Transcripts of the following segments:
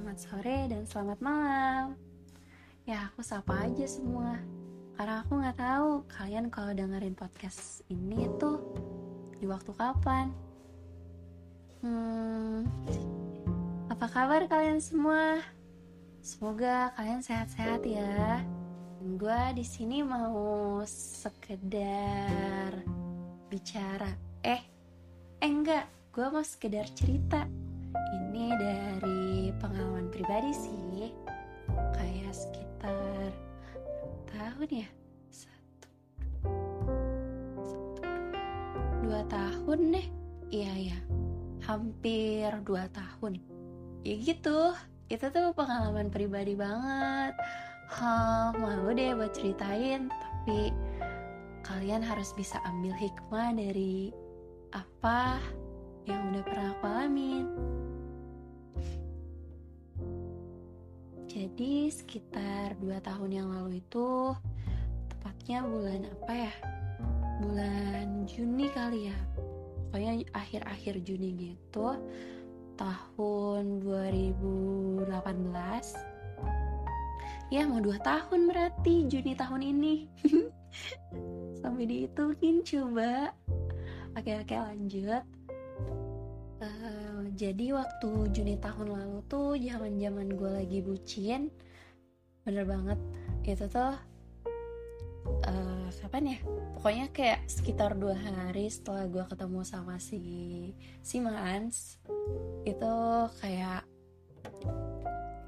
selamat sore, dan selamat malam. Ya, aku sapa aja semua. Karena aku nggak tahu kalian kalau dengerin podcast ini tuh di waktu kapan. Hmm, apa kabar kalian semua? Semoga kalian sehat-sehat ya. Gue di sini mau sekedar bicara. Eh, eh enggak, gue mau sekedar cerita ini dari pengalaman pribadi sih. Kayak sekitar tahun ya? Satu, satu. Dua tahun deh. Iya ya hampir dua tahun. Ya gitu. Itu tuh pengalaman pribadi banget. Hah, malu deh buat ceritain. Tapi kalian harus bisa ambil hikmah dari apa yang udah pernah aku alamin. Jadi sekitar 2 tahun yang lalu itu tepatnya bulan apa ya? Bulan Juni kali ya. Pokoknya akhir-akhir Juni gitu. Tahun 2018. Ya mau 2 tahun berarti Juni tahun ini. Sampai dihitungin coba. Oke oke lanjut. Uh, jadi waktu Juni tahun lalu tuh zaman zaman gue lagi bucin, bener banget itu tuh uh, ya? Pokoknya kayak sekitar dua hari setelah gue ketemu sama si si Mans itu kayak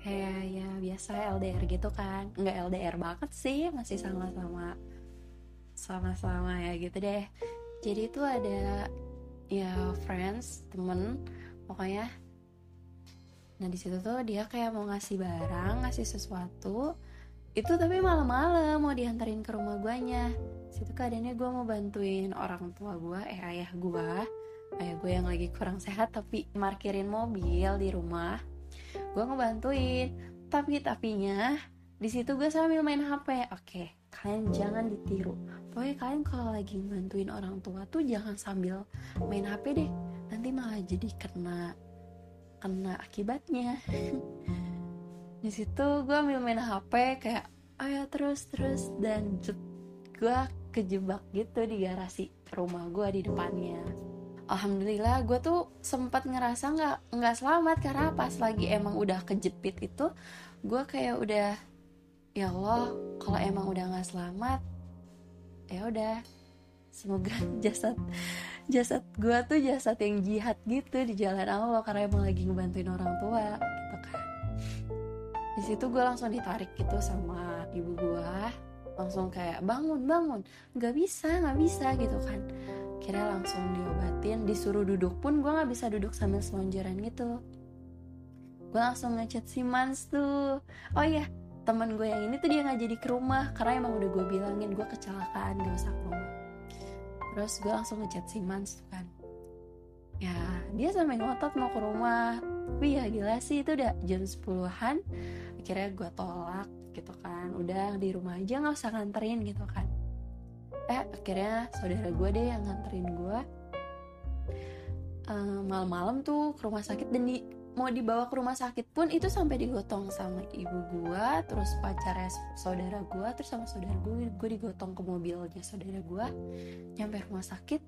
kayak ya biasa LDR gitu kan, nggak LDR banget sih masih sama-sama sama-sama ya gitu deh. Jadi itu ada ya friends temen pokoknya. Nah di situ tuh dia kayak mau ngasih barang ngasih sesuatu. Itu tapi malam-malam mau diantarin ke rumah guanya. Situ keadaannya gue mau bantuin orang tua gue eh ayah gue ayah gue yang lagi kurang sehat tapi markirin mobil di rumah. Gue ngebantuin. Tapi tapinya di situ gue sambil main hp oke kalian jangan ditiru. Pokoknya kalian kalau lagi bantuin orang tua tuh jangan sambil main HP deh. Nanti malah jadi kena kena akibatnya. Di situ gue ambil main HP kayak ayo terus terus. Dan gue kejebak gitu di garasi rumah gue di depannya. Alhamdulillah gue tuh sempat ngerasa nggak nggak selamat karena pas lagi emang udah kejepit itu gue kayak udah ya Allah kalau emang udah nggak selamat ya udah. Semoga jasad jasad gue tuh jasad yang jihad gitu di jalan Allah karena emang lagi ngebantuin orang tua gitu kan. Di situ gue langsung ditarik gitu sama ibu gue langsung kayak bangun bangun. Nggak bisa nggak bisa gitu kan. Kira langsung diobatin disuruh duduk pun gue nggak bisa duduk sambil selonjoran gitu. Gue langsung ngechat si Mans tuh. Oh iya teman gue yang ini tuh dia nggak jadi ke rumah karena emang udah gue bilangin gue kecelakaan gak usah ke rumah. Terus gue langsung ngechat si Mans tuh kan. Ya dia sampai ngotot mau ke rumah. Tapi ya gila sih itu udah jam 10-an akhirnya gue tolak gitu kan. Udah di rumah aja nggak usah nganterin gitu kan. Eh akhirnya saudara gue deh yang nganterin gue uh, malam-malam tuh ke rumah sakit dan di mau dibawa ke rumah sakit pun itu sampai digotong sama ibu gua terus pacarnya saudara gua terus sama saudara gue gue digotong ke mobilnya saudara gua. Nyampe rumah sakit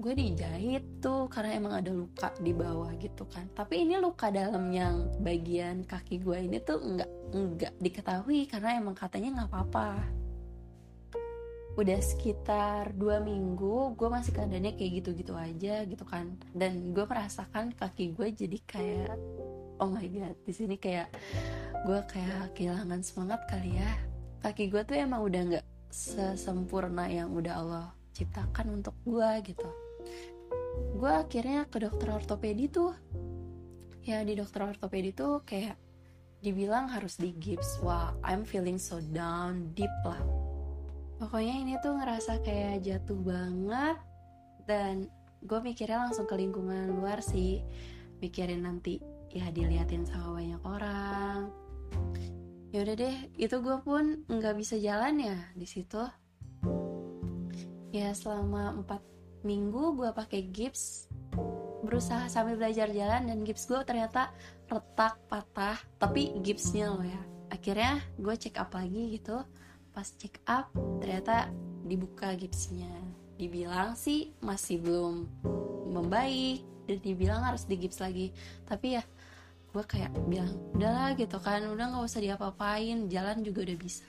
gue dijahit tuh karena emang ada luka di bawah gitu kan. Tapi ini luka dalam yang bagian kaki gue ini tuh nggak nggak diketahui karena emang katanya nggak apa-apa udah sekitar dua minggu gue masih keadaannya kayak gitu-gitu aja gitu kan. Dan gue merasakan kaki gue jadi kayak oh my god di sini kayak gue kayak kehilangan semangat kali ya. Kaki gue tuh emang udah nggak sesempurna yang udah Allah ciptakan untuk gue gitu. Gue akhirnya ke dokter ortopedi tuh. Ya di dokter ortopedi tuh kayak dibilang harus di gips. Wah I'm feeling so down deep lah pokoknya ini tuh ngerasa kayak jatuh banget dan gue mikirnya langsung ke lingkungan luar sih. Mikirin nanti ya diliatin sama banyak orang. Yaudah deh itu gue pun nggak bisa jalan ya di situ. Ya selama empat minggu gue pakai gips berusaha sambil belajar jalan dan gips gue ternyata retak patah. Tapi gipsnya loh ya. Akhirnya gue check up lagi gitu pas check up ternyata dibuka gipsnya dibilang sih masih belum membaik dan dibilang harus digips lagi. Tapi ya gue kayak bilang udahlah gitu kan. Udah nggak usah diapa-apain jalan juga udah bisa.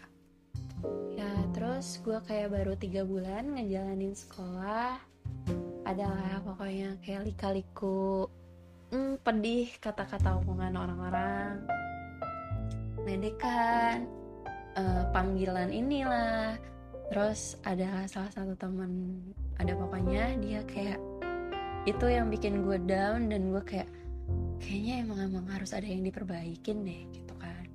Ya terus gue kayak baru tiga bulan ngejalanin sekolah. Adalah pokoknya kayak lika-liku hmm, pedih kata-kata omongan orang-orang. Ledekan uh, panggilan inilah. Terus ada salah satu teman ada pokoknya dia kayak itu yang bikin gue down dan gue kayak kayaknya emang emang harus ada yang diperbaikin deh gitu kan.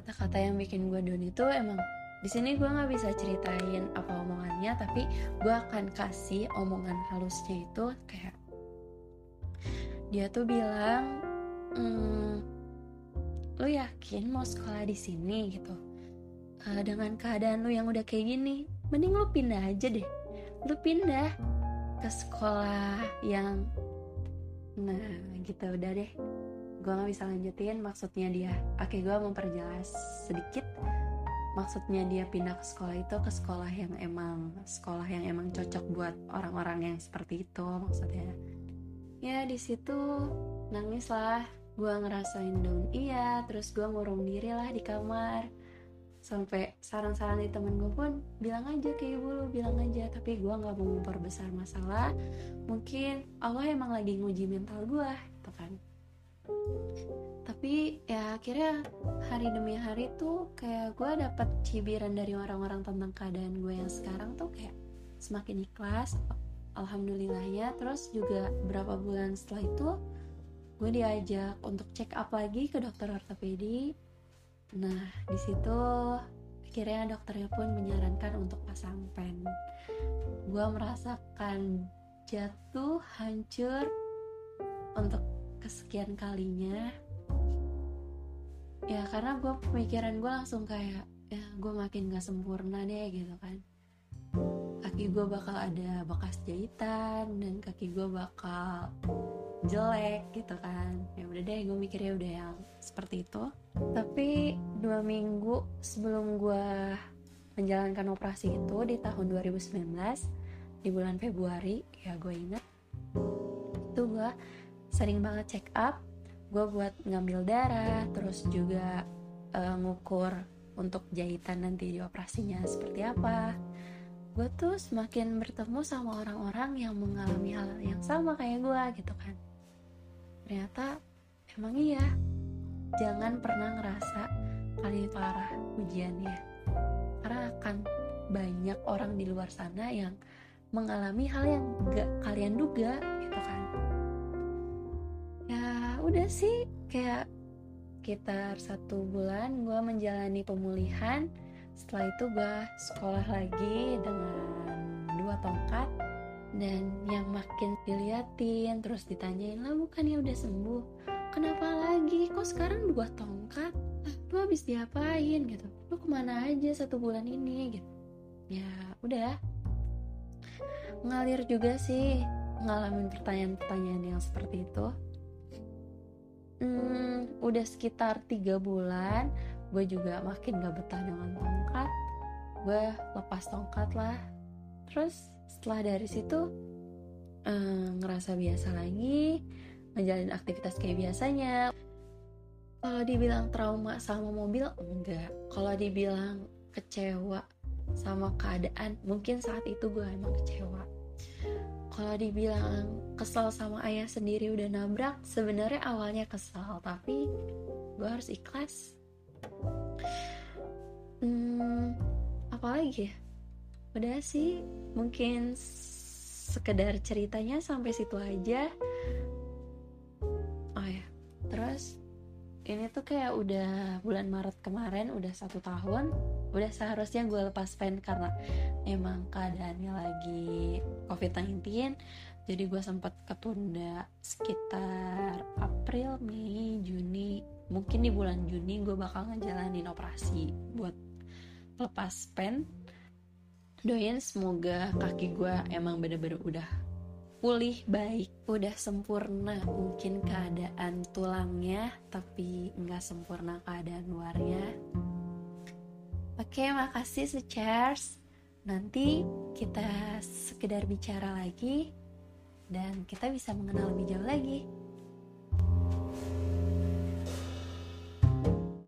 Kata-kata yang bikin gue down itu emang di sini gue nggak bisa ceritain apa omongannya tapi gue akan kasih omongan halusnya itu kayak dia tuh bilang mm, yakin mau sekolah di sini gitu. Uh, dengan keadaan lu yang udah kayak gini mending lu pindah aja deh. Lu pindah ke sekolah yang nah gitu. Udah deh. Gue nggak bisa lanjutin maksudnya dia oke gue memperjelas sedikit. Maksudnya dia pindah ke sekolah itu ke sekolah yang emang sekolah yang emang cocok buat orang-orang yang seperti itu maksudnya. Ya di situ nangis lah gue ngerasain down. Iya terus gue ngurung diri lah di kamar. Sampai saran-saran di temen gue pun bilang aja ke ibu lu bilang aja. Tapi gue nggak mau memperbesar masalah. Mungkin Allah emang lagi nguji mental gue gitu kan. Tapi ya akhirnya hari demi hari tuh kayak gue dapet cibiran dari orang-orang tentang keadaan gue yang sekarang tuh kayak semakin ikhlas alhamdulillahnya. Terus juga berapa bulan setelah itu gue diajak untuk check up lagi ke dokter ortopedi. Nah di situ akhirnya dokternya pun menyarankan untuk pasang pen. Gue merasakan jatuh hancur untuk kesekian kalinya. Ya karena gue pemikiran gue langsung kayak ya gue makin gak sempurna deh gitu kan. Kaki gue bakal ada bekas jahitan dan kaki gue bakal jelek gitu kan. Ya udah deh gue mikirnya udah yang seperti itu. Tapi dua minggu sebelum gue menjalankan operasi itu di tahun 2019 di bulan Februari ya gue ingat itu gue sering banget check up. Gue buat ngambil darah terus juga uh, ngukur untuk jahitan nanti di operasinya seperti apa. Gue tuh semakin bertemu sama orang-orang yang mengalami hal yang sama kayak gue gitu kan ternyata emang iya. Jangan pernah ngerasa kalian parah ujiannya. Karena akan banyak orang di luar sana yang mengalami hal yang gak kalian duga gitu kan. Udah sih. Kayak sekitar satu bulan gue menjalani pemulihan. Setelah itu gue sekolah lagi dengan dua tongkat dan yang makin diliatin terus ditanyain lah bukannya udah sembuh? Kenapa lagi? Kok sekarang dua tongkat? Lu habis diapain? Gitu. Lu ke mana aja satu bulan ini? Gitu. Ya udah. Ngalir juga sih ngalamin pertanyaan-pertanyaan yang seperti itu. Hmm, udah sekitar tiga bulan gue juga makin gak betah dengan tongkat. Gue lepas tongkat lah. Terus setelah dari situ hmm, ngerasa biasa lagi menjalin aktivitas kayak biasanya. Kalau dibilang trauma sama mobil enggak. Kalau dibilang kecewa sama keadaan mungkin saat itu gue emang kecewa. Kalau dibilang kesel sama ayah sendiri udah nabrak sebenarnya awalnya kesel tapi gue harus ikhlas. Hmm, apalagi ya udah sih mungkin sekedar ceritanya sampai situ aja. Oh ya terus ini tuh kayak udah bulan Maret kemarin udah satu tahun. Udah seharusnya gue lepas pen karena emang keadaannya lagi COVID-19 jadi gue sempat ketunda sekitar April, Mei, Juni. Mungkin di bulan Juni gue bakal ngejalanin operasi buat lepas pen doain semoga kaki gue emang bener-bener udah pulih baik udah sempurna. Mungkin keadaan tulangnya tapi nggak sempurna keadaan luarnya. Oke makasih secharge nanti kita sekedar bicara lagi dan kita bisa mengenal lebih jauh lagi